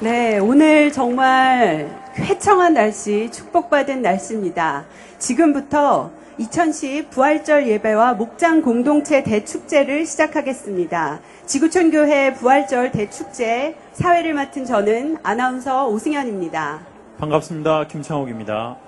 네, 오늘 정말 회청한 날씨, 축복받은 날씨입니다. 지금부터 2010 부활절 예배와 목장 공동체 대축제를 시작하겠습니다. 지구촌 교회 부활절 대축제 사회를 맡은 저는 아나운서 오승현입니다. 반갑습니다. 김창욱입니다.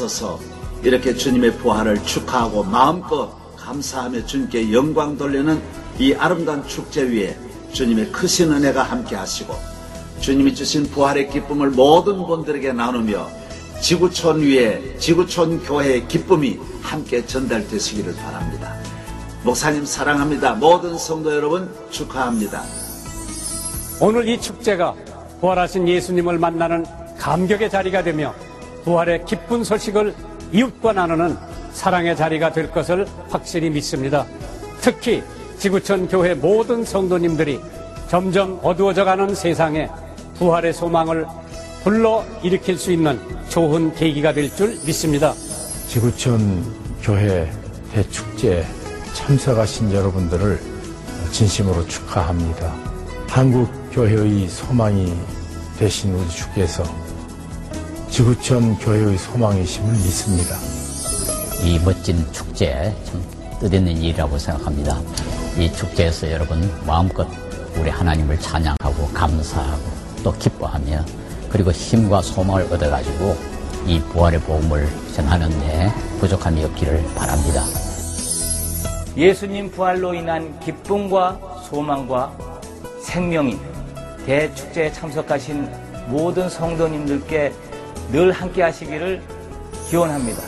앞서서 이렇게 주님의 부활을 축하하고 마음껏 감사하며 주님께 영광 돌리는 이 아름다운 축제 위에 주님의 크신 은혜가 함께 하시고 주님이 주신 부활의 기쁨을 모든 분들에게 나누며 지구촌 위에 지구촌 교회의 기쁨이 함께 전달되시기를 바랍니다. 목사님 사랑합니다. 모든 성도 여러분 축하합니다. 오늘 이 축제가 부활하신 예수님을 만나는 감격의 자리가 되며 부활의 기쁜 소식을 이웃과 나누는 사랑의 자리가 될 것을 확실히 믿습니다. 특히 지구촌 교회 모든 성도님들이 점점 어두워져가는 세상에 부활의 소망을 불러 일으킬 수 있는 좋은 계기가 될 줄 믿습니다. 지구촌 교회 대축제에 참석하신 여러분들을 진심으로 축하합니다. 한국 교회의 소망이 되신 우리 주께서 지구촌 교회의 소망이심을 믿습니다. 이 멋진 축제 참 뜻있는 일이라고 생각합니다. 이 축제에서 여러분 마음껏 우리 하나님을 찬양하고 감사하고 또 기뻐하며 그리고 힘과 소망을 얻어가지고 이 부활의 복음을 전하는 데 부족함이 없기를 바랍니다. 예수님 부활로 인한 기쁨과 소망과 생명인 대축제에 참석하신 모든 성도님들께 늘 함께 하시기를 기원합니다.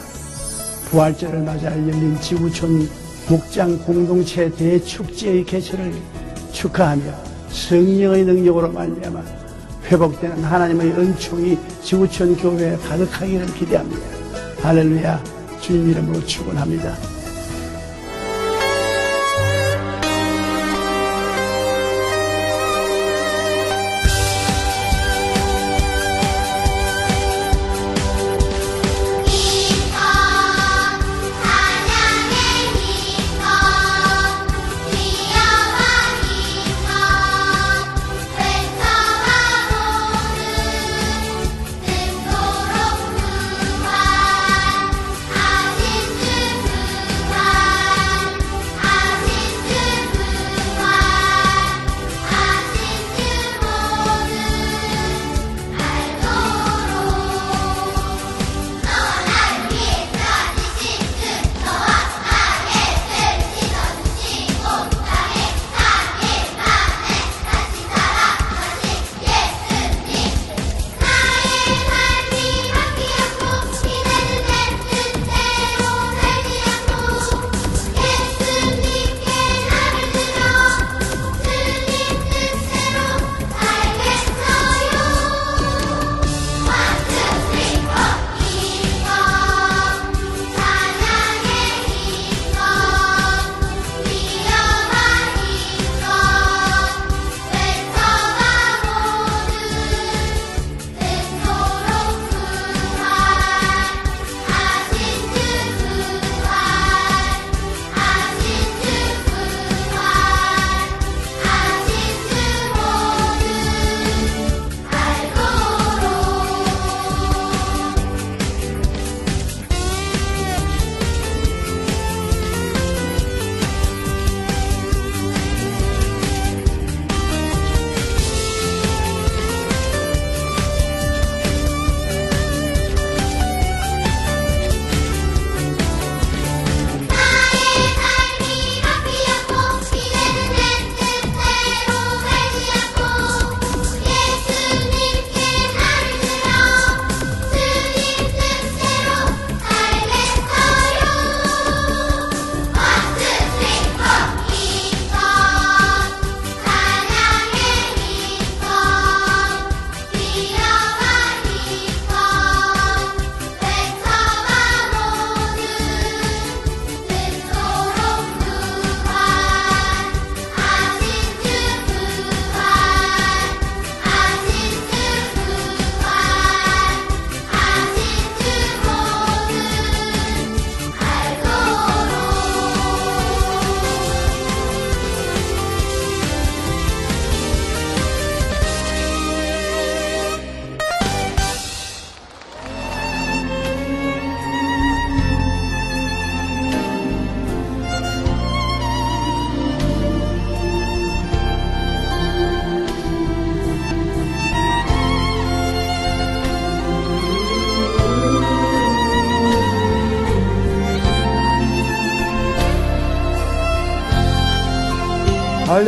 부활절을 맞아 열린 지구촌 목장 공동체 대축제의 개최를 축하하며 성령의 능력으로 말미암아 회복되는 하나님의 은총이 지구촌 교회에 가득하기를 기대합니다. 할렐루야 주님 이름으로 축원합니다.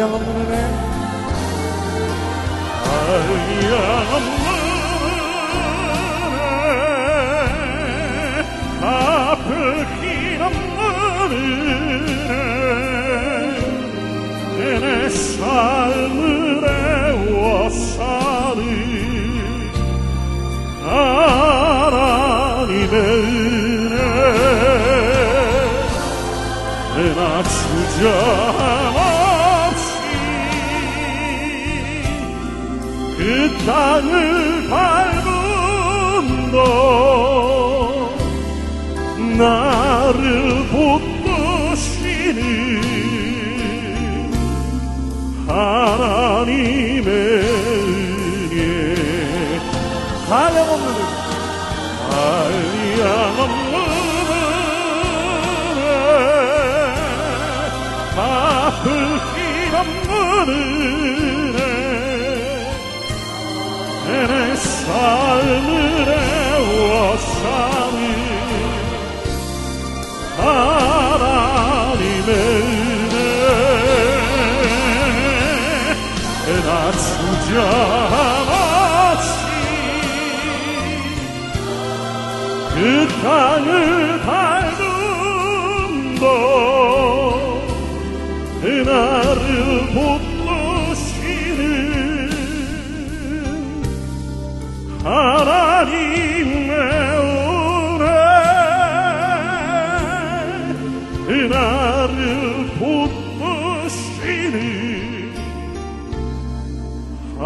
한 은혜 내 삶을 애워싸는 하나님의 은혜 나 주저함 없이 그 땅을 밟음도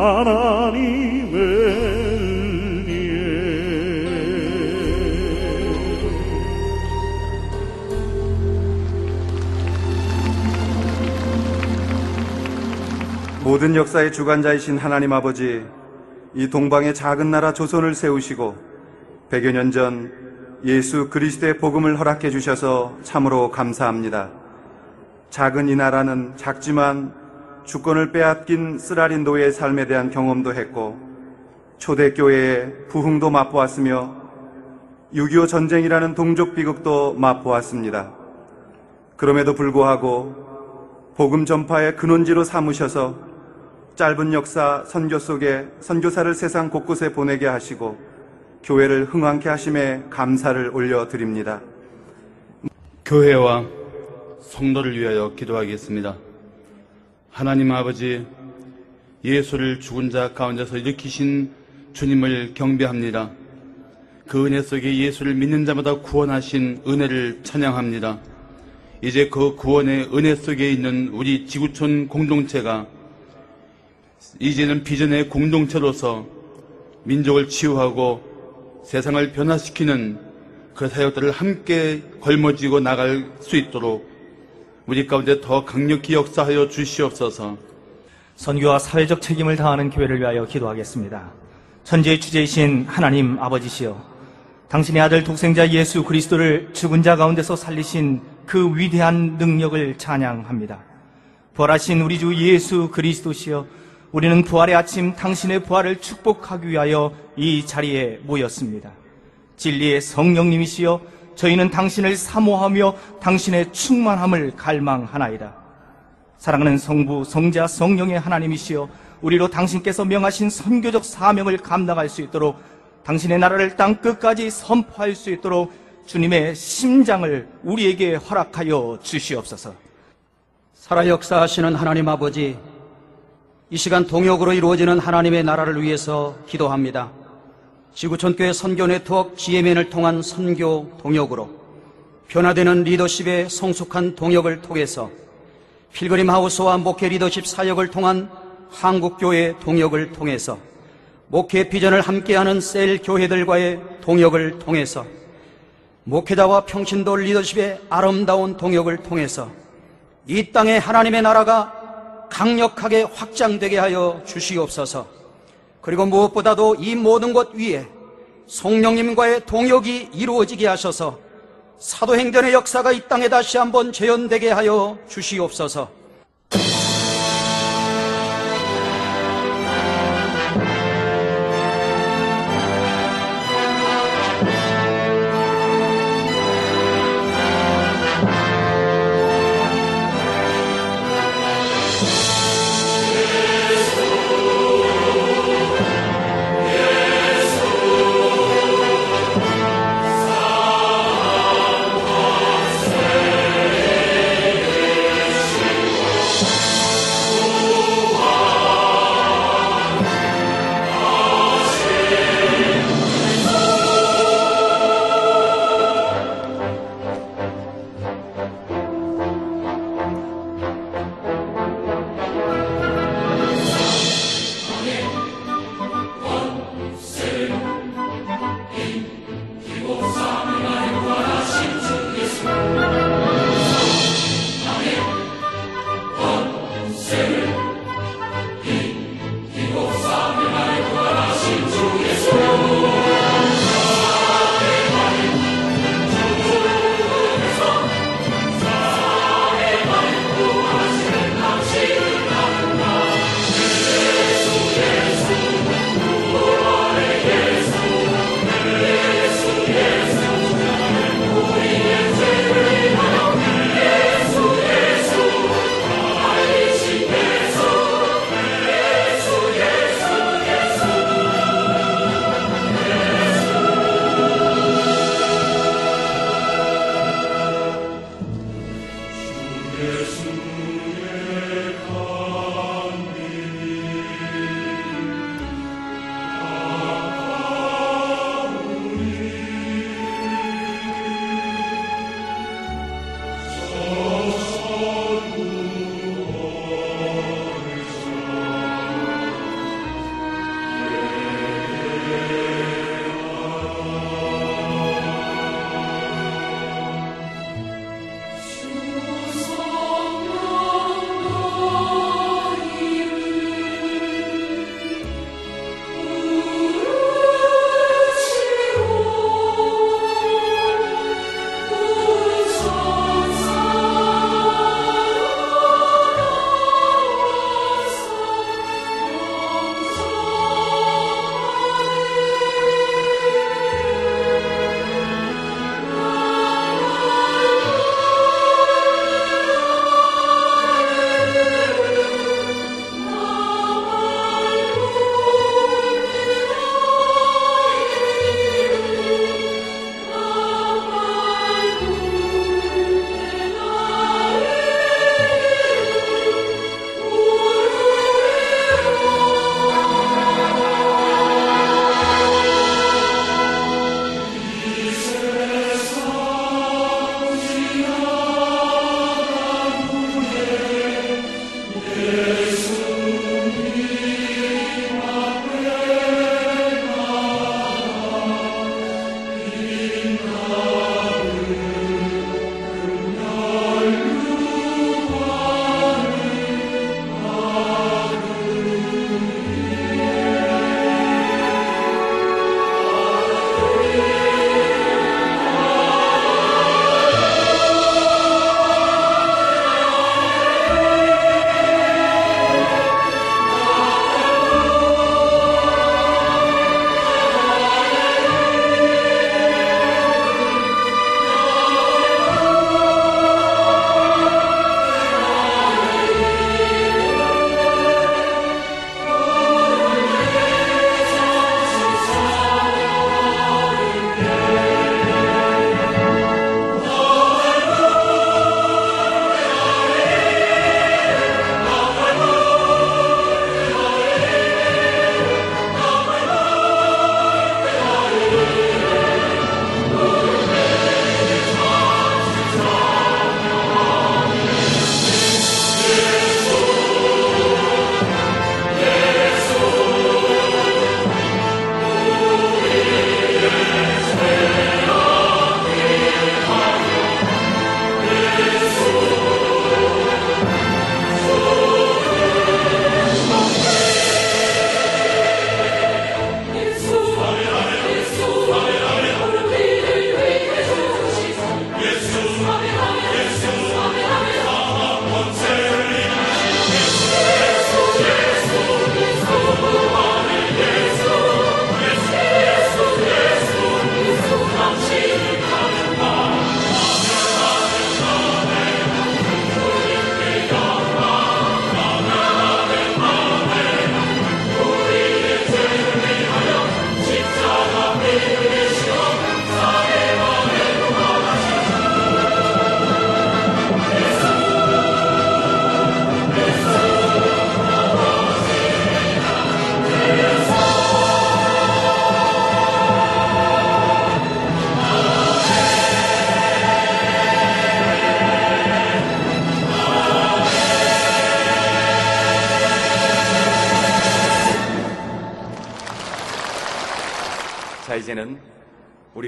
하나님의 은혜 모든 역사의 주관자이신 하나님 아버지, 이 동방의 작은 나라 조선을 세우시고 100여 년 전 예수 그리스도의 복음을 허락해 주셔서 참으로 감사합니다. 작은 이 나라는 작지만 주권을 빼앗긴 쓰라린 노예의 삶에 대한 경험도 했고 초대교회의 부흥도 맛보았으며 6.25 전쟁이라는 동족 비극도 맛보았습니다. 그럼에도 불구하고 복음 전파의 근원지로 삼으셔서 짧은 역사 선교 속에 선교사를 세상 곳곳에 보내게 하시고 교회를 흥왕케 하심에 감사를 올려드립니다. 교회와 성도를 위하여 기도하겠습니다. 하나님 아버지, 예수를 죽은 자 가운데서 일으키신 주님을 경배합니다. 그 은혜 속에 예수를 믿는 자마다 구원하신 은혜를 찬양합니다. 이제 그 구원의 은혜 속에 있는 우리 지구촌 공동체가 이제는 비전의 공동체로서 민족을 치유하고 세상을 변화시키는 그 사역들을 함께 걸머쥐고 나갈 수 있도록 우리 가운데 더 강력히 역사하여 주시옵소서. 선교와 사회적 책임을 다하는 교회를 위하여 기도하겠습니다. 천지의 주제이신 하나님 아버지시여, 당신의 아들 독생자 예수 그리스도를 죽은 자 가운데서 살리신 그 위대한 능력을 찬양합니다. 부활하신 우리 주 예수 그리스도시여, 우리는 부활의 아침 당신의 부활을 축복하기 위하여 이 자리에 모였습니다. 진리의 성령님이시여 저희는 당신을 사모하며 당신의 충만함을 갈망하나이다. 사랑하는 성부, 성자, 성령의 하나님이시여 우리로 당신께서 명하신 선교적 사명을 감당할 수 있도록 당신의 나라를 땅 끝까지 선포할 수 있도록 주님의 심장을 우리에게 허락하여 주시옵소서. 살아 역사하시는 하나님 아버지, 이 시간 동역으로 이루어지는 하나님의 나라를 위해서 기도합니다. 지구촌교회 선교 네트워크 GMN을 통한 선교 동역으로 변화되는 리더십의 성숙한 동역을 통해서 필그림 하우스와 목회 리더십 사역을 통한 한국교회 동역을 통해서 목회 비전을 함께하는 셀 교회들과의 동역을 통해서 목회자와 평신도 리더십의 아름다운 동역을 통해서 이 땅에 하나님의 나라가 강력하게 확장되게 하여 주시옵소서. 그리고 무엇보다도 이 모든 것 위에 성령님과의 동역이 이루어지게 하셔서 사도행전의 역사가 이 땅에 다시 한번 재현되게 하여 주시옵소서.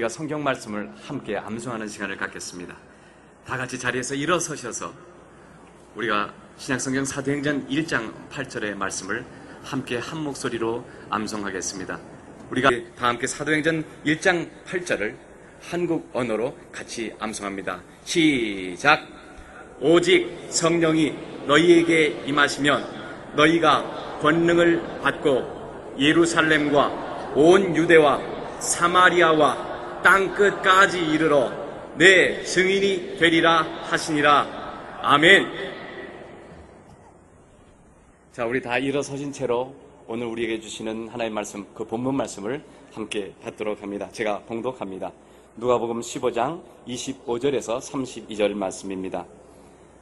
우리가 성경 말씀을 함께 암송하는 시간을 갖겠습니다. 다 같이 자리에서 일어서셔서 우리가 신약성경 사도행전 1장 8절의 말씀을 함께 한 목소리로 암송하겠습니다. 우리가 다 함께 사도행전 1장 8절을 한국 언어로 같이 암송합니다. 시작! 오직 성령이 너희에게 임하시면 너희가 권능을 받고 예루살렘과 온 유대와 사마리아와 땅 끝까지 이르러 내 증인이 되리라 하시니라. 아멘. 자, 우리 다 일어서신 채로 오늘 우리에게 주시는 하나의 말씀, 그 본문 말씀을 함께 받도록 합니다. 제가 봉독합니다. 누가복음 15장 25절에서 32절 말씀입니다.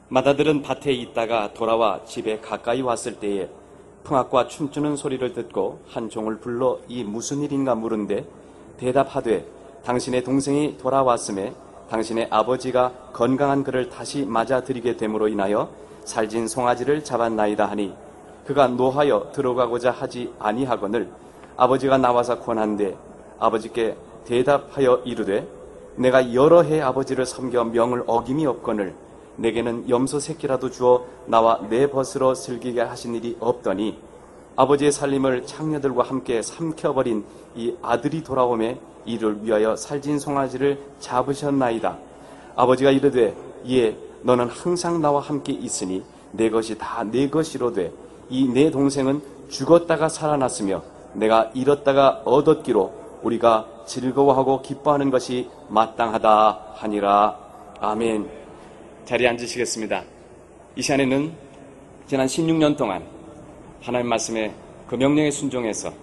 마다들은 밭에 있다가 돌아와 집에 가까이 왔을 때에 풍악과 춤추는 소리를 듣고 한 종을 불러 이 무슨 일인가 물은데 대답하되 당신의 동생이 돌아왔음에 당신의 아버지가 건강한 그를 다시 맞아들이게 됨으로 인하여 살진 송아지를 잡았나이다 하니 그가 노하여 들어가고자 하지 아니하거늘 아버지가 나와서 권한데 아버지께 대답하여 이르되 내가 여러 해 아버지를 섬겨 명을 어김이 없거늘 내게는 염소 새끼라도 주어 나와 내 벗으로 슬기게 하신 일이 없더니 아버지의 살림을 창녀들과 함께 삼켜버린 이 아들이 돌아오매 이를 위하여 살진 송아지를 잡으셨나이다. 아버지가 이르되 예 너는 항상 나와 함께 있으니 내 것이 다 내 것이로 돼 이 내 동생은 죽었다가 살아났으며 내가 잃었다가 얻었기로 우리가 즐거워하고 기뻐하는 것이 마땅하다 하니라 아멘. 자리에 앉으시겠습니다. 이 시간에는 지난 16년 동안 하나님 말씀에 그 명령에 순종해서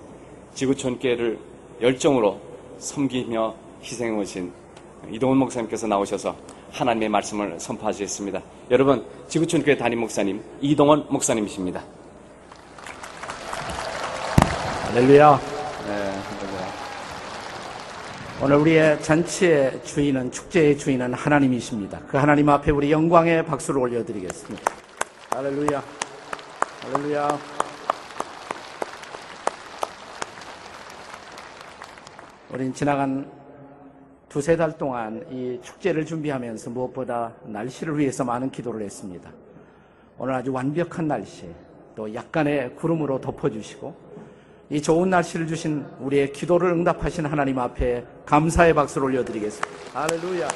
지구촌교회를 열정으로 섬기며 희생해 오신 이동훈 목사님께서 나오셔서 하나님의 말씀을 선포하시겠습니다. 여러분, 지구촌교회 담임 목사님 이동원 목사님이십니다. 할렐루야. 네, 할렐루야. 오늘 우리의 잔치의 주인은 축제의 주인은 하나님이십니다. 그 하나님 앞에 우리 영광의 박수를 올려드리겠습니다. 할렐루야. 할렐루야. 우린 지나간 두세 달 동안 이 축제를 준비하면서 무엇보다 날씨를 위해서 많은 기도를 했습니다. 오늘 아주 완벽한 날씨, 또 약간의 구름으로 덮어주시고, 이 좋은 날씨를 주신 우리의 기도를 응답하신 하나님 앞에 감사의 박수를 올려드리겠습니다. 할렐루야.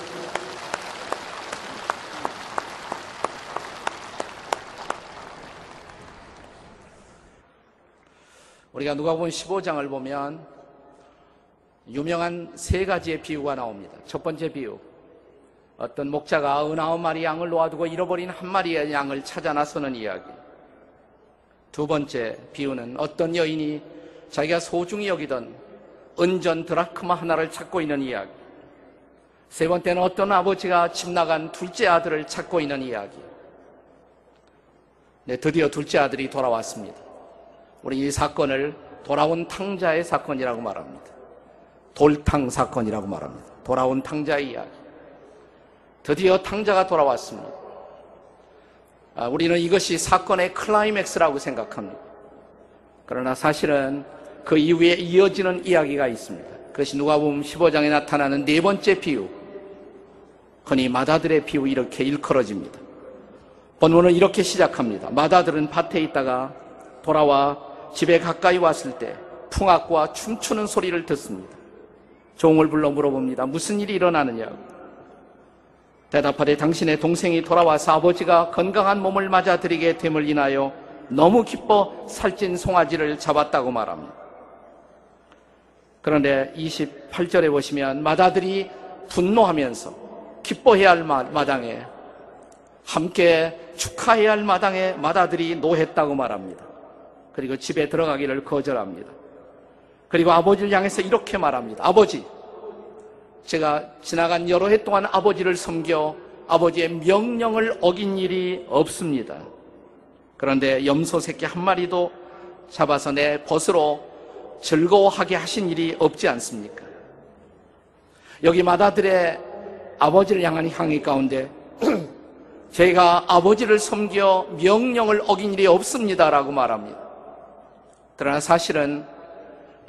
우리가 누가복음 15장을 보면 유명한 세 가지의 비유가 나옵니다. 첫 번째 비유. 어떤 목자가 99마리 양을 놓아두고 잃어버린 한 마리의 양을 찾아 나서는 이야기. 두 번째 비유는 어떤 여인이 자기가 소중히 여기던 은전 드라크마 하나를 찾고 있는 이야기. 세 번째는 어떤 아버지가 집 나간 둘째 아들을 찾고 있는 이야기. 네, 드디어 둘째 아들이 돌아왔습니다. 우리 이 사건을 돌아온 탕자의 사건이라고 말합니다. 돌탕 사건이라고 말합니다. 돌아온 탕자의 이야기. 드디어 탕자가 돌아왔습니다. 아, 우리는 이것이 사건의 클라이맥스라고 생각합니다. 그러나 사실은 그 이후에 이어지는 이야기가 있습니다. 그것이 누가복음 15장에 나타나는 네 번째 비유. 흔히 마다들의 비유 이렇게 일컬어집니다. 본문은 이렇게 시작합니다. 마다들은 밭에 있다가 돌아와 집에 가까이 왔을 때 풍악과 춤추는 소리를 듣습니다. 종을 불러 물어봅니다. 무슨 일이 일어나느냐? 대답하되 당신의 동생이 돌아와서 아버지가 건강한 몸을 맞아들이게 됨을 인하여 너무 기뻐 살찐 송아지를 잡았다고 말합니다. 그런데 28절에 보시면 마다들이 분노하면서 기뻐해야 할 마- 마당에 함께 축하해야 할 마당에 마다들이 노했다고 말합니다. 그리고 집에 들어가기를 거절합니다. 그리고 아버지를 향해서 이렇게 말합니다. 아버지, 제가 지나간 여러 해 동안 아버지를 섬겨 아버지의 명령을 어긴 일이 없습니다. 그런데 염소 새끼 한 마리도 잡아서 내 벗으로 즐거워하게 하신 일이 없지 않습니까? 여기 마다들의 아버지를 향한 향의 가운데 제가 아버지를 섬겨 명령을 어긴 일이 없습니다라고 말합니다. 그러나 사실은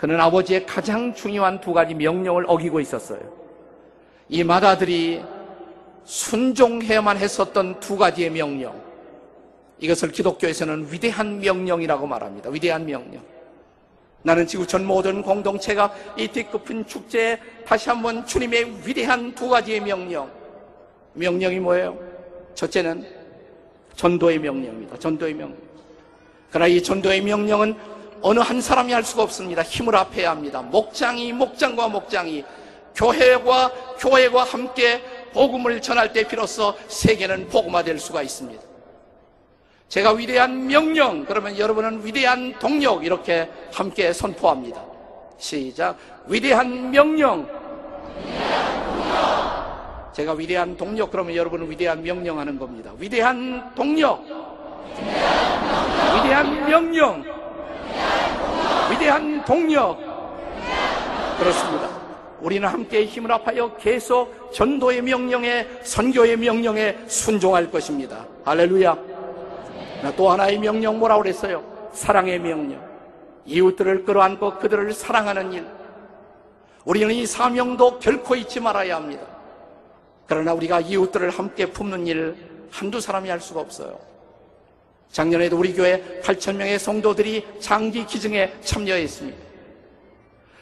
그는 아버지의 가장 중요한 두 가지 명령을 어기고 있었어요. 이 마다들이 순종해야만 했었던 두 가지의 명령. 이것을 기독교에서는 위대한 명령이라고 말합니다. 위대한 명령. 나는 지구촌 모든 공동체가 이 뒤끝은 축제에 다시 한번 주님의 위대한 두 가지의 명령. 명령이 뭐예요? 첫째는 전도의 명령입니다. 전도의 명령. 그러나 이 전도의 명령은 어느 한 사람이 할 수가 없습니다. 힘을 합해야 합니다. 목장이, 목장과 목장이, 교회와 교회와 함께 복음을 전할 때 비로소 세계는 복음화될 수가 있습니다. 제가 위대한 명령, 그러면 여러분은 위대한 동력, 이렇게 함께 선포합니다. 시작. 위대한 명령. 제가 위대한 동력, 그러면 여러분은 위대한 명령하는 겁니다. 위대한 동력. 위대한 명령. 위대한 동력. 그렇습니다. 우리는 함께 힘을 합하여 계속 전도의 명령에, 선교의 명령에 순종할 것입니다. 할렐루야. 또 하나의 명령 뭐라고 그랬어요? 사랑의 명령. 이웃들을 끌어안고 그들을 사랑하는 일. 우리는 이 사명도 결코 잊지 말아야 합니다. 그러나 우리가 이웃들을 함께 품는 일 한두 사람이 할 수가 없어요. 작년에도 우리 교회 8천 명의 성도들이 장기 기증에 참여했습니다.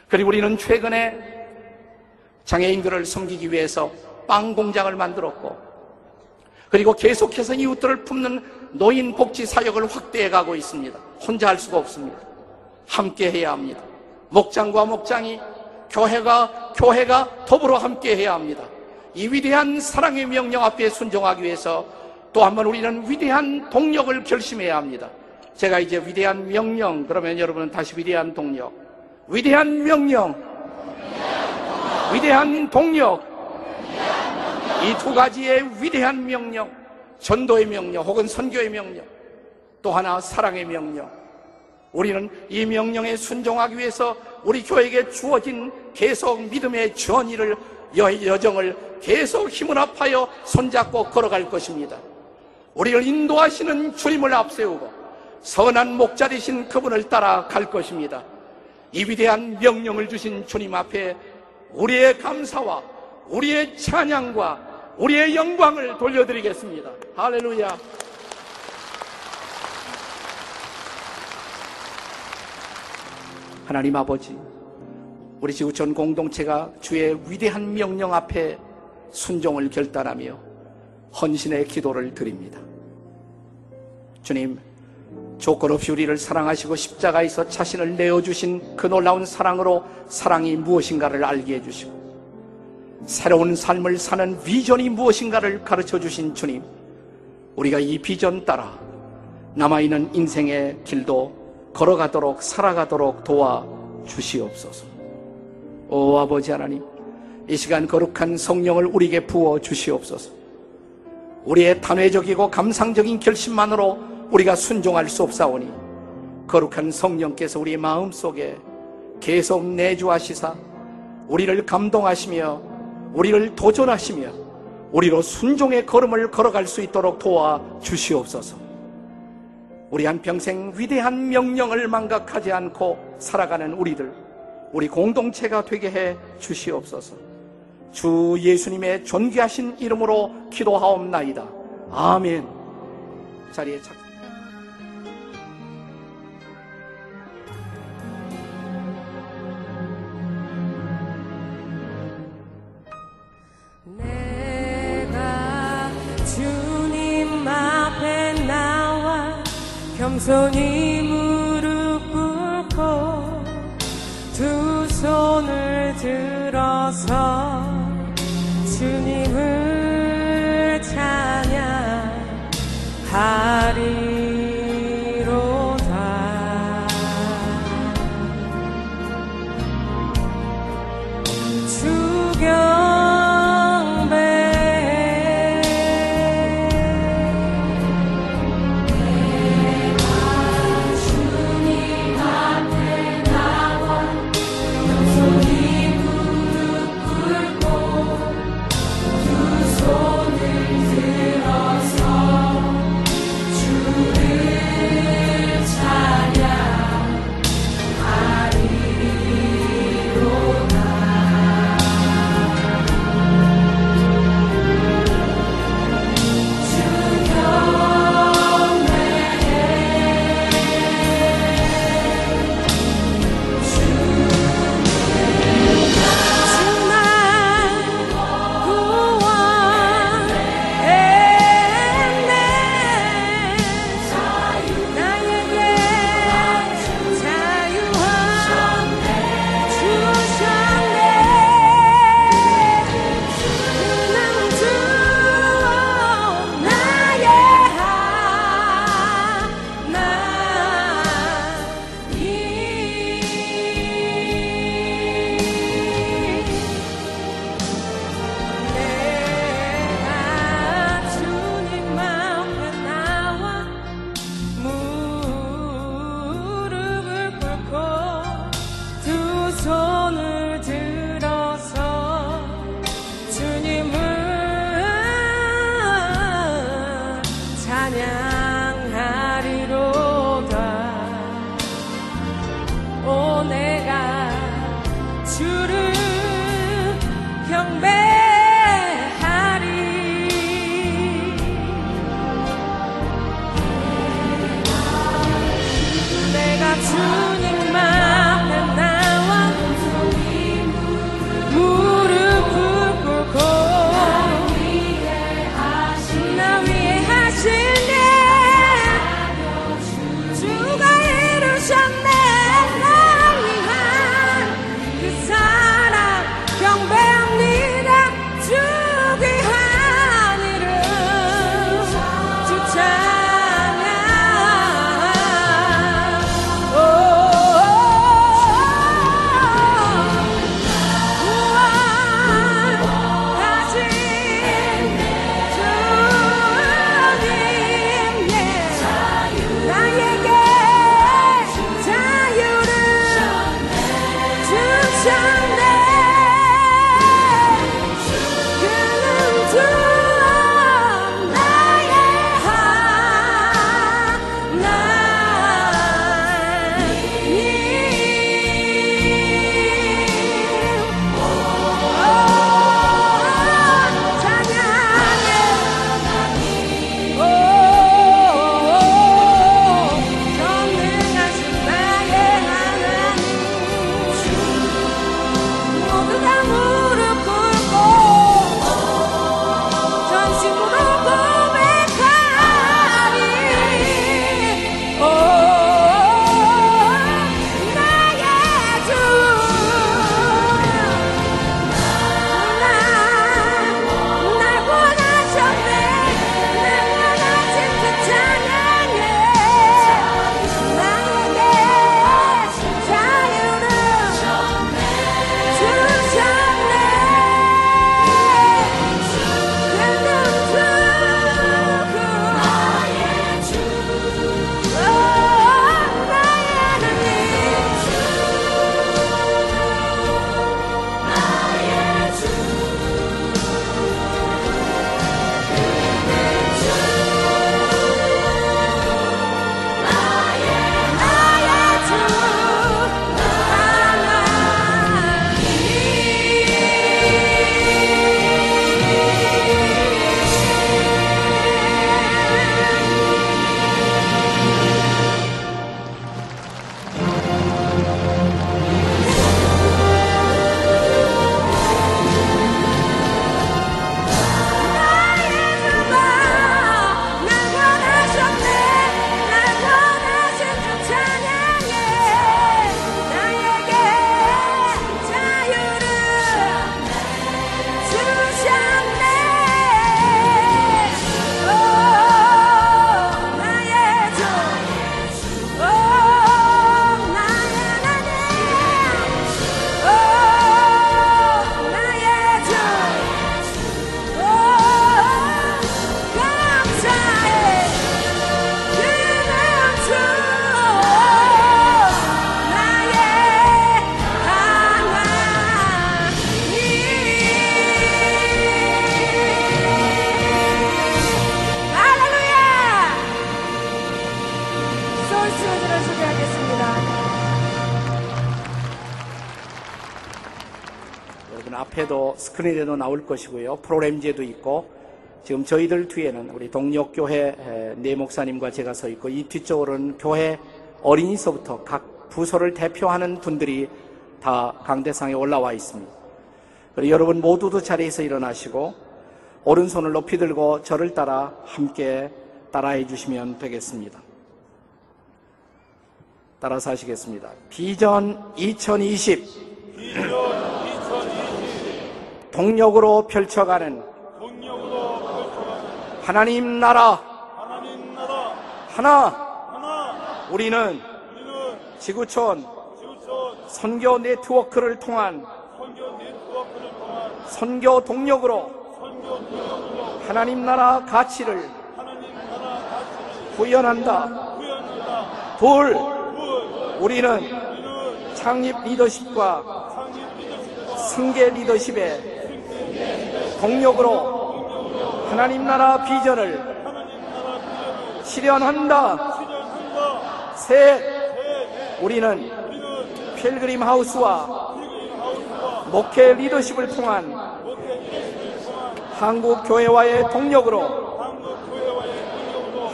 그리고 우리는 최근에 장애인들을 섬기기 위해서 빵 공장을 만들었고, 그리고 계속해서 이웃들을 품는 노인 복지 사역을 확대해 가고 있습니다. 혼자 할 수가 없습니다. 함께 해야 합니다. 목장과 목장이, 교회가, 교회가 더불어 함께 해야 합니다. 이 위대한 사랑의 명령 앞에 순종하기 위해서 또 한번 우리는 위대한 동력을 결심해야 합니다. 제가 이제 위대한 명령, 그러면 여러분은 다시 위대한 동력. 위대한 명령, 위대한 동력, 이 두 가지의 위대한 명령, 전도의 명령 혹은 선교의 명령, 또 하나 사랑의 명령. 우리는 이 명령에 순종하기 위해서 우리 교회에게 주어진 계속 믿음의 전의를 여- 여정을 계속 힘을 합하여 손잡고 걸어갈 것입니다. 우리를 인도하시는 주님을 앞세우고 선한 목자리신 그분을 따라 갈 것입니다. 이 위대한 명령을 주신 주님 앞에 우리의 감사와 우리의 찬양과 우리의 영광을 돌려드리겠습니다. 할렐루야. 하나님 아버지, 우리 지구촌 공동체가 주의 위대한 명령 앞에 순종을 결단하며 헌신의 기도를 드립니다. 주님, 조건 없이 우리를 사랑하시고 십자가에서 자신을 내어주신 그 놀라운 사랑으로 사랑이 무엇인가를 알게 해주시고 새로운 삶을 사는 비전이 무엇인가를 가르쳐 주신 주님, 우리가 이 비전 따라 남아있는 인생의 길도 걸어가도록 살아가도록 도와 주시옵소서. 오 아버지 하나님, 이 시간 거룩한 성령을 우리에게 부어 주시옵소서. 우리의 단회적이고 감상적인 결심만으로 우리가 순종할 수 없사오니 거룩한 성령께서 우리 마음 속에 계속 내주하시사 우리를 감동하시며 우리를 도전하시며 우리로 순종의 걸음을 걸어갈 수 있도록 도와 주시옵소서. 우리 한평생 위대한 명령을 망각하지 않고 살아가는 우리들, 우리 공동체가 되게 해 주시옵소서. 주 예수님의 존귀하신 이름으로 기도하옵나이다. 아멘. 자리에 착. 내가 주님 스크린에도 나올 것이고요. 프로그램제도 있고 지금 저희들 뒤에는 우리 동력 교회 에, 네 목사님과 제가 서 있고 이 뒤쪽으로는 교회 어린이서부터 각 부서를 대표하는 분들이 다 강대상에 올라와 있습니다. 그리고 여러분 모두도 자리에서 일어나시고 오른손을 높이 들고 저를 따라 함께 따라해 주시면 되겠습니다. 따라서 하시겠습니다. 비전 2020 동력으로 펼쳐가는 하나님 나라. 하나 우리는 지구촌 선교 네트워크를 통한 선교 동력으로 하나님 나라 가치를 구현한다. 둘, 우리는 창립 리더십과 승계 리더십의 동력으로 하나님 나라 비전을 실현한다. 셋, 우리는 필그림 하우스와 목회 리더십을 통한 한국 교회와의 동력으로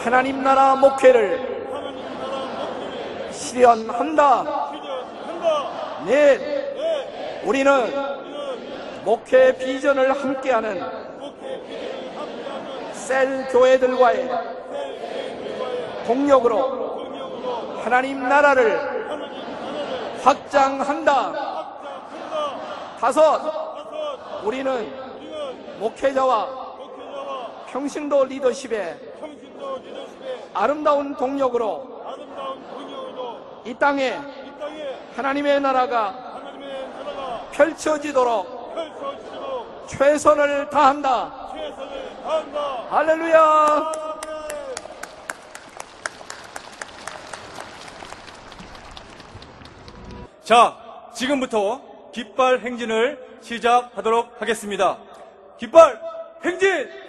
하나님 나라 목회를 실현한다. 넷, 우리는 목회 비전을 함께하는 셀 교회들과의 동력으로 하나님 나라를 확장한다. 다섯, 우리는 목회자와 평신도 리더십의 아름다운 동력으로 이 땅에 하나님의 나라가 펼쳐지도록 최선을 다한다. 할렐루야! 자, 지금부터 깃발 행진을 시작하도록 하겠습니다. 깃발 행진!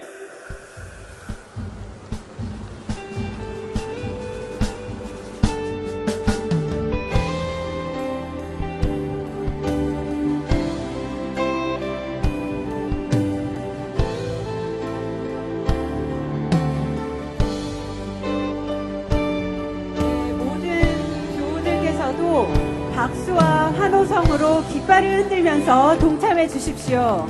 환호성으로 깃발을 흔들면서 동참해 주십시오.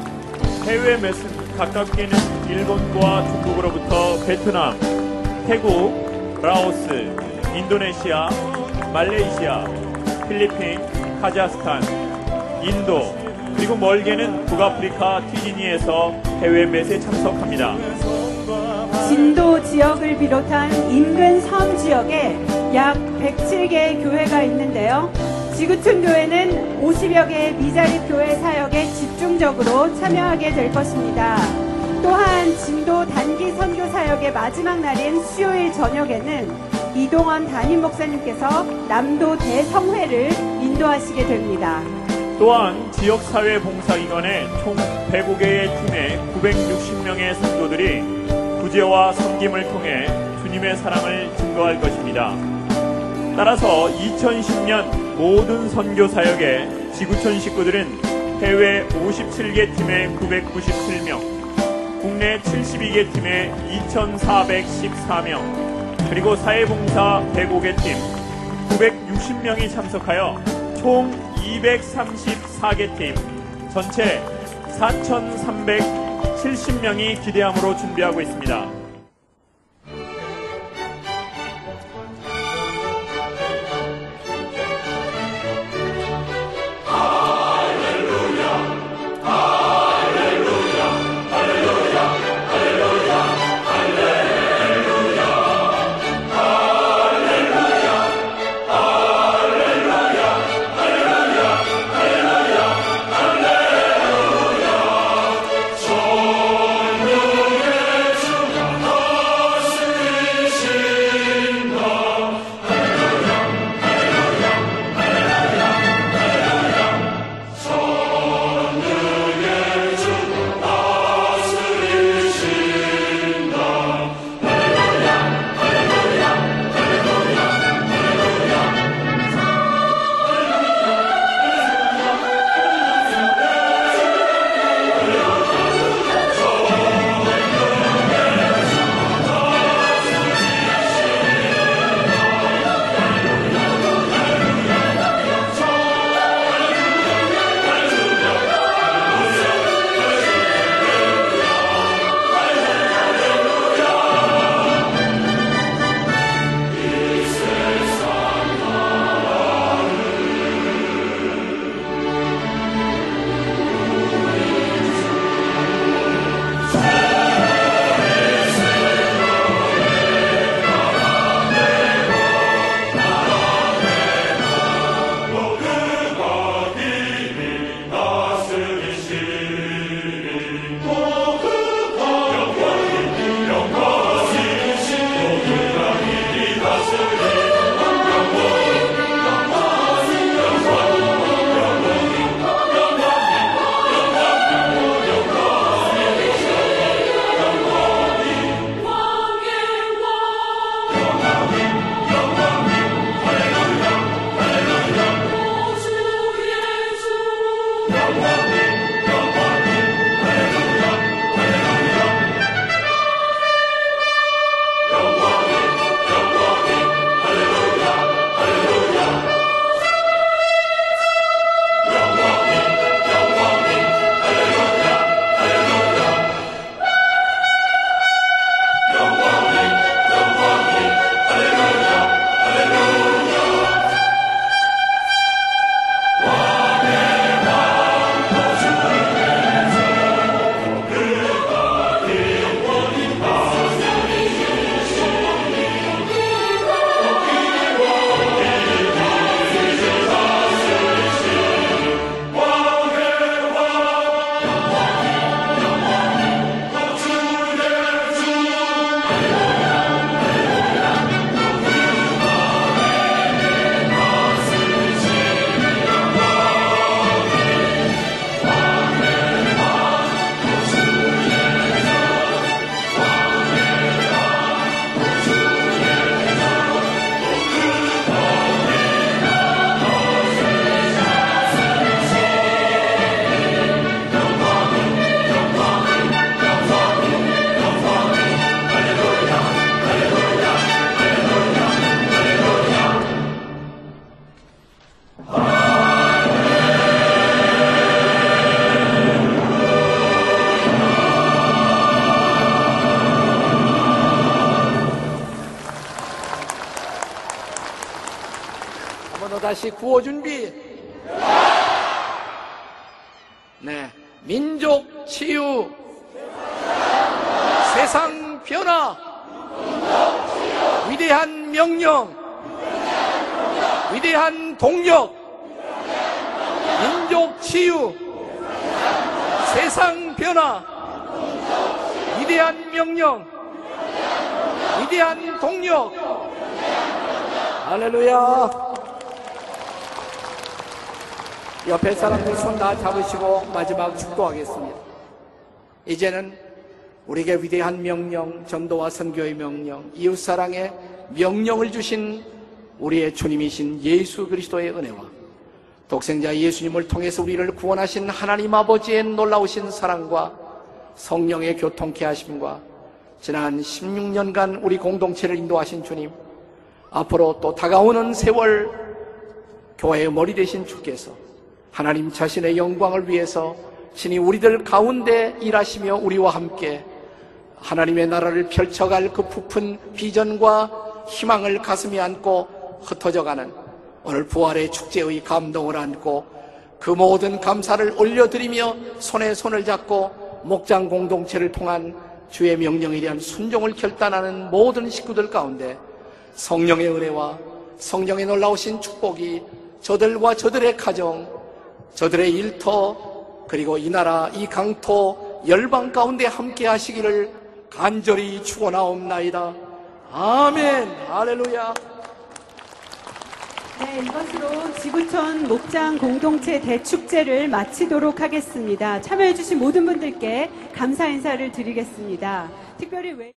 해외 매스 가깝게 있는 일본과 중국으로부터 베트남, 태국, 라오스, 인도네시아, 말레이시아, 필리핀, 카자흐스탄, 인도, 그리고 멀게는 북아프리카 티지니에서 해외 매스에 참석합니다. 진도 지역을 비롯한 인근 섬 지역에 약 107개의 교회가 있는데요. 지구촌 교회는 50여 개의 미자립 교회 사역에 집중적으로 참여하게 될 것입니다. 또한 진도 단기 선교 사역의 마지막 날인 수요일 저녁에는 이동원 담임 목사님께서 남도 대성회를 인도하시게 됩니다. 또한 지역사회 봉사기관의 총 105개의 팀의 960명의 성도들이 구제와 섬김을 통해 주님의 사랑을 증거할 것입니다. 따라서 2010년 모든 선교 사역의 지구촌 식구들은 해외 57개 팀의 997명, 국내 72개 팀의 2,414명, 그리고 사회봉사 105개 팀 960명이 참석하여 총 234개 팀, 전체 4,370명이 기대함으로 준비하고 있습니다. 동력. 할렐루야. 옆에 사람들 손 다 잡으시고 마지막 축도하겠습니다. 이제는 우리에게 위대한 명령, 전도와 선교의 명령, 이웃사랑의 명령을 주신 우리의 주님이신 예수 그리스도의 은혜와 독생자 예수님을 통해서 우리를 구원하신 하나님 아버지의 놀라우신 사랑과 성령의 교통케 하심과 지난 16년간 우리 공동체를 인도하신 주님, 앞으로 또 다가오는 세월 교회의 머리 되신 주께서 하나님 자신의 영광을 위해서 신이 우리들 가운데 일하시며 우리와 함께 하나님의 나라를 펼쳐갈 그 부푼 비전과 희망을 가슴에 안고 흩어져가는 오늘 부활의 축제의 감동을 안고 그 모든 감사를 올려드리며 손에 손을 잡고 목장 공동체를 통한 주의 명령에 대한 순종을 결단하는 모든 식구들 가운데 성령의 은혜와 성령의 놀라우신 축복이 저들과 저들의 가정, 저들의 일터, 그리고 이 나라, 이 강토, 열방 가운데 함께 하시기를 간절히 축원하옵나이다. 아멘. 할렐루야. 네, 이것으로 지구촌 목장 공동체 대축제를 마치도록 하겠습니다. 참여해주신 모든 분들께 감사 인사를 드리겠습니다. 특별히 왜